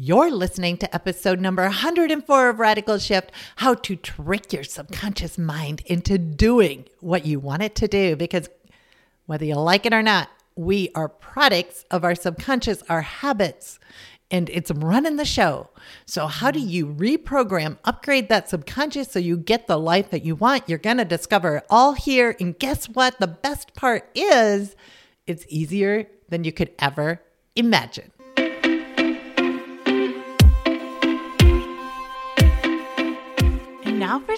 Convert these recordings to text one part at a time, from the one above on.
You're listening to episode number 104 of Radical Shift How to Trick Your Subconscious Mind into Doing What You Want It to Do. Because whether you like it or not, we are products of our subconscious, our habits, and it's running the show. So, how do you reprogram, upgrade that subconscious so you get the life that you want? You're going to discover it all here. And guess what? The best part is it's easier than you could ever imagine.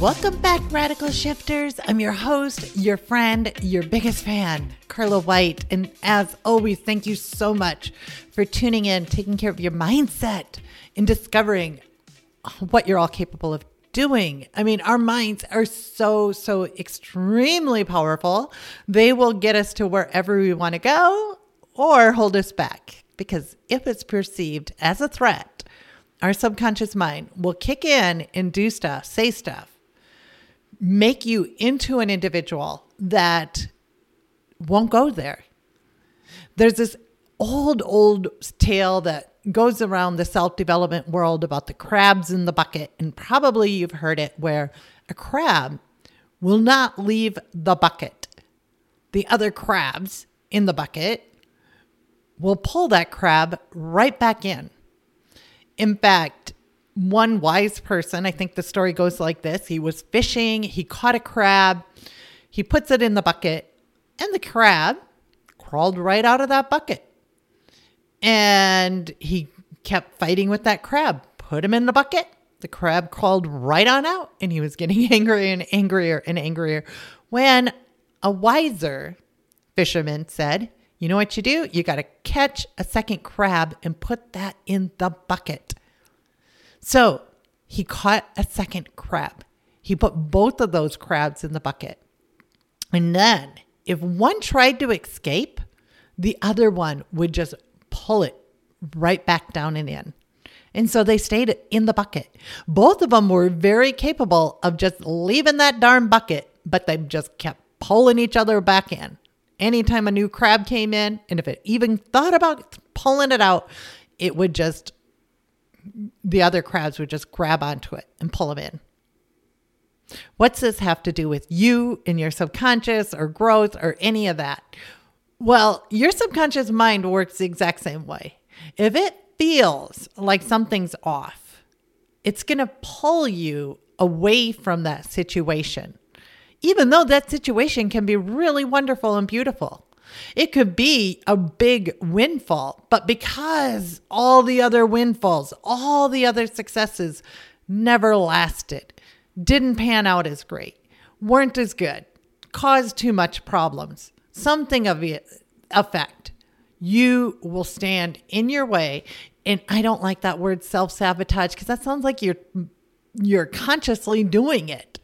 Welcome back, Radical Shifters. I'm your host, your friend, your biggest fan, Carla White. And as always, thank you so much for tuning in, taking care of your mindset, and discovering what you're all capable of doing. I mean, our minds are so, so extremely powerful. They will get us to wherever we want to go or hold us back. Because if it's perceived as a threat, our subconscious mind will kick in and do stuff, say stuff make you into an individual that won't go there. There's this old, old tale that goes around the self development world about the crabs in the bucket. And probably you've heard it where a crab will not leave the bucket. The other crabs in the bucket will pull that crab right back in. In fact, one wise person, I think the story goes like this he was fishing, he caught a crab, he puts it in the bucket, and the crab crawled right out of that bucket. And he kept fighting with that crab, put him in the bucket. The crab crawled right on out, and he was getting angrier and angrier and angrier. When a wiser fisherman said, You know what you do? You got to catch a second crab and put that in the bucket. So he caught a second crab. He put both of those crabs in the bucket. And then, if one tried to escape, the other one would just pull it right back down and in. And so they stayed in the bucket. Both of them were very capable of just leaving that darn bucket, but they just kept pulling each other back in. Anytime a new crab came in, and if it even thought about pulling it out, it would just the other crabs would just grab onto it and pull them in. What's this have to do with you and your subconscious or growth or any of that? Well, your subconscious mind works the exact same way. If it feels like something's off, it's going to pull you away from that situation, even though that situation can be really wonderful and beautiful. It could be a big windfall, but because all the other windfalls, all the other successes never lasted, didn't pan out as great, weren't as good, caused too much problems, something of the effect, you will stand in your way. And I don't like that word self sabotage because that sounds like you're you're consciously doing it.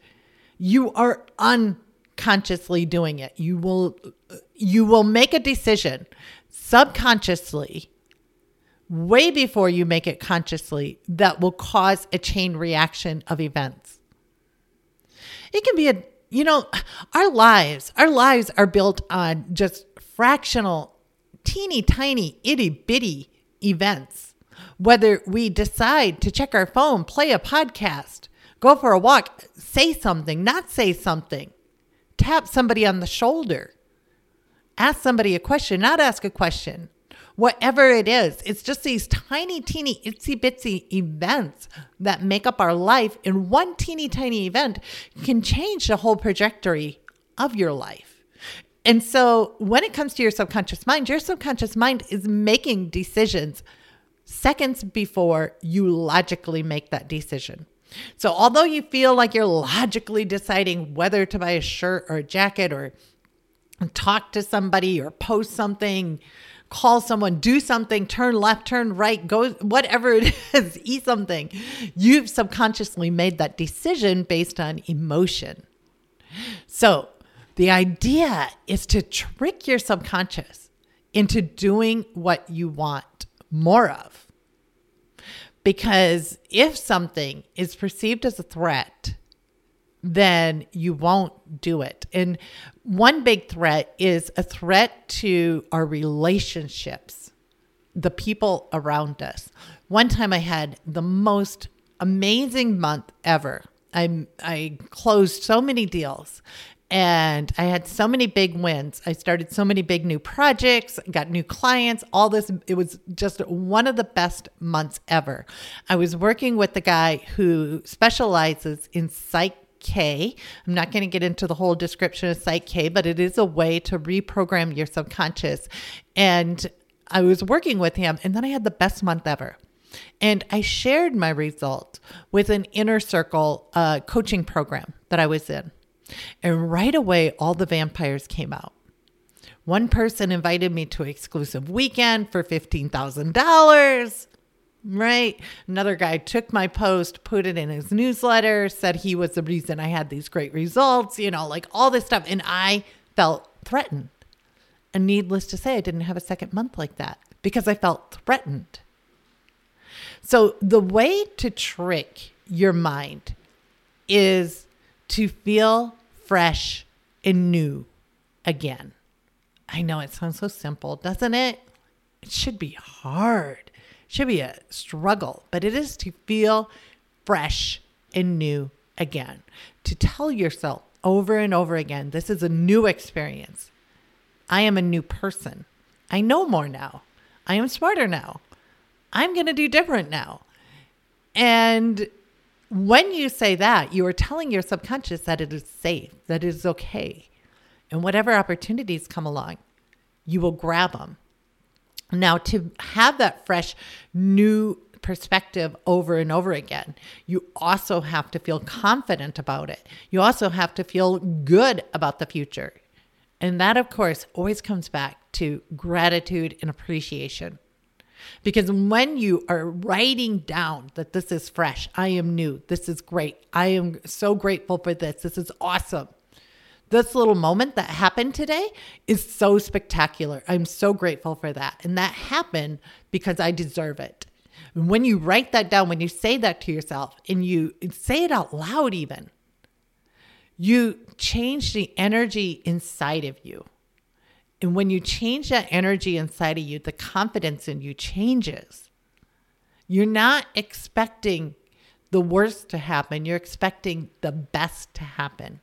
You are unconsciously doing it. You will you will make a decision subconsciously way before you make it consciously that will cause a chain reaction of events. It can be a, you know, our lives, our lives are built on just fractional, teeny tiny, itty bitty events. Whether we decide to check our phone, play a podcast, go for a walk, say something, not say something, tap somebody on the shoulder ask somebody a question, not ask a question. Whatever it is, it's just these tiny, teeny, itsy bitsy events that make up our life. And one teeny tiny event can change the whole trajectory of your life. And so when it comes to your subconscious mind, your subconscious mind is making decisions seconds before you logically make that decision. So although you feel like you're logically deciding whether to buy a shirt or a jacket or talk to somebody or post something, call someone, do something, turn left, turn right, go, whatever it is, eat something. You've subconsciously made that decision based on emotion. So, The idea is to trick your subconscious into doing what you want more of. Because if something is perceived as a threat, then you won't do it. And one big threat is a threat to our relationships, the people around us. One time I had the most amazing month ever. I I closed so many deals and I had so many big wins. I started so many big new projects, got new clients, all this. It was just one of the best months ever. I was working with the guy who specializes in psych K. I'm not going to get into the whole description of Psych K, but it is a way to reprogram your subconscious. And I was working with him, and then I had the best month ever. And I shared my result with an inner circle uh, coaching program that I was in. And right away, all the vampires came out. One person invited me to an exclusive weekend for $15,000 right? Another guy took my post, put it in his newsletter, said he was the reason I had these great results, you know, like all this stuff. And I felt threatened. And needless to say, I didn't have a second month like that because I felt threatened. So, the way to trick your mind is to feel fresh and new again. I know it sounds so simple, doesn't it? It should be hard. It should be a struggle, but it is to feel fresh and new again. To tell yourself over and over again, this is a new experience. I am a new person. I know more now. I am smarter now. I'm going to do different now. And when you say that, you are telling your subconscious that it is safe, that it is okay. And whatever opportunities come along, you will grab them. Now, to have that fresh, new perspective over and over again, you also have to feel confident about it. You also have to feel good about the future. And that, of course, always comes back to gratitude and appreciation. Because when you are writing down that this is fresh, I am new, this is great, I am so grateful for this, this is awesome. This little moment that happened today is so spectacular. I'm so grateful for that. And that happened because I deserve it. And when you write that down, when you say that to yourself and you say it out loud, even, you change the energy inside of you. And when you change that energy inside of you, the confidence in you changes. You're not expecting the worst to happen, you're expecting the best to happen.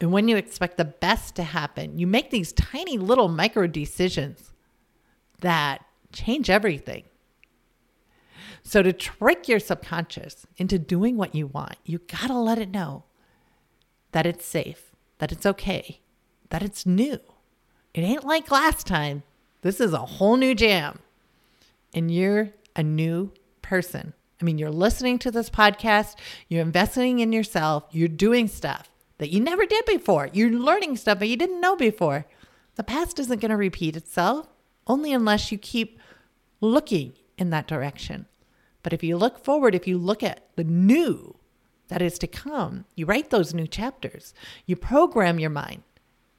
And when you expect the best to happen, you make these tiny little micro decisions that change everything. So, to trick your subconscious into doing what you want, you got to let it know that it's safe, that it's okay, that it's new. It ain't like last time. This is a whole new jam. And you're a new person. I mean, you're listening to this podcast, you're investing in yourself, you're doing stuff that you never did before. You're learning stuff that you didn't know before. The past isn't going to repeat itself only unless you keep looking in that direction. But if you look forward, if you look at the new that is to come, you write those new chapters, you program your mind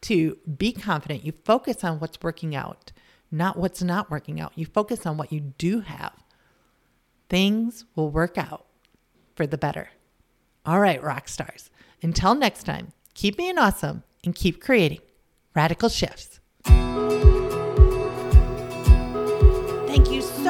to be confident. You focus on what's working out, not what's not working out. You focus on what you do have. Things will work out for the better. All right, rock stars. Until next time, keep being awesome and keep creating radical shifts.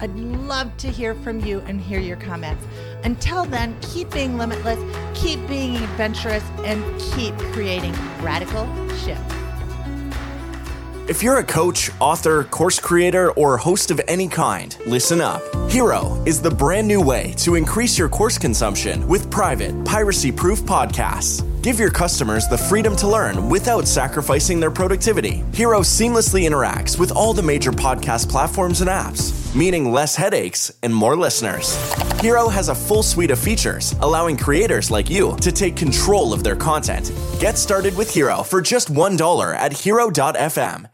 I'd love to hear from you and hear your comments. Until then, keep being limitless, keep being adventurous, and keep creating radical shifts. If you're a coach, author, course creator, or host of any kind, listen up. Hiro is the brand new way to increase your course consumption with private, piracy proof podcasts. Give your customers the freedom to learn without sacrificing their productivity. Hiro seamlessly interacts with all the major podcast platforms and apps, meaning less headaches and more listeners. Hiro has a full suite of features, allowing creators like you to take control of their content. Get started with Hiro for just $1 at hiro.fm.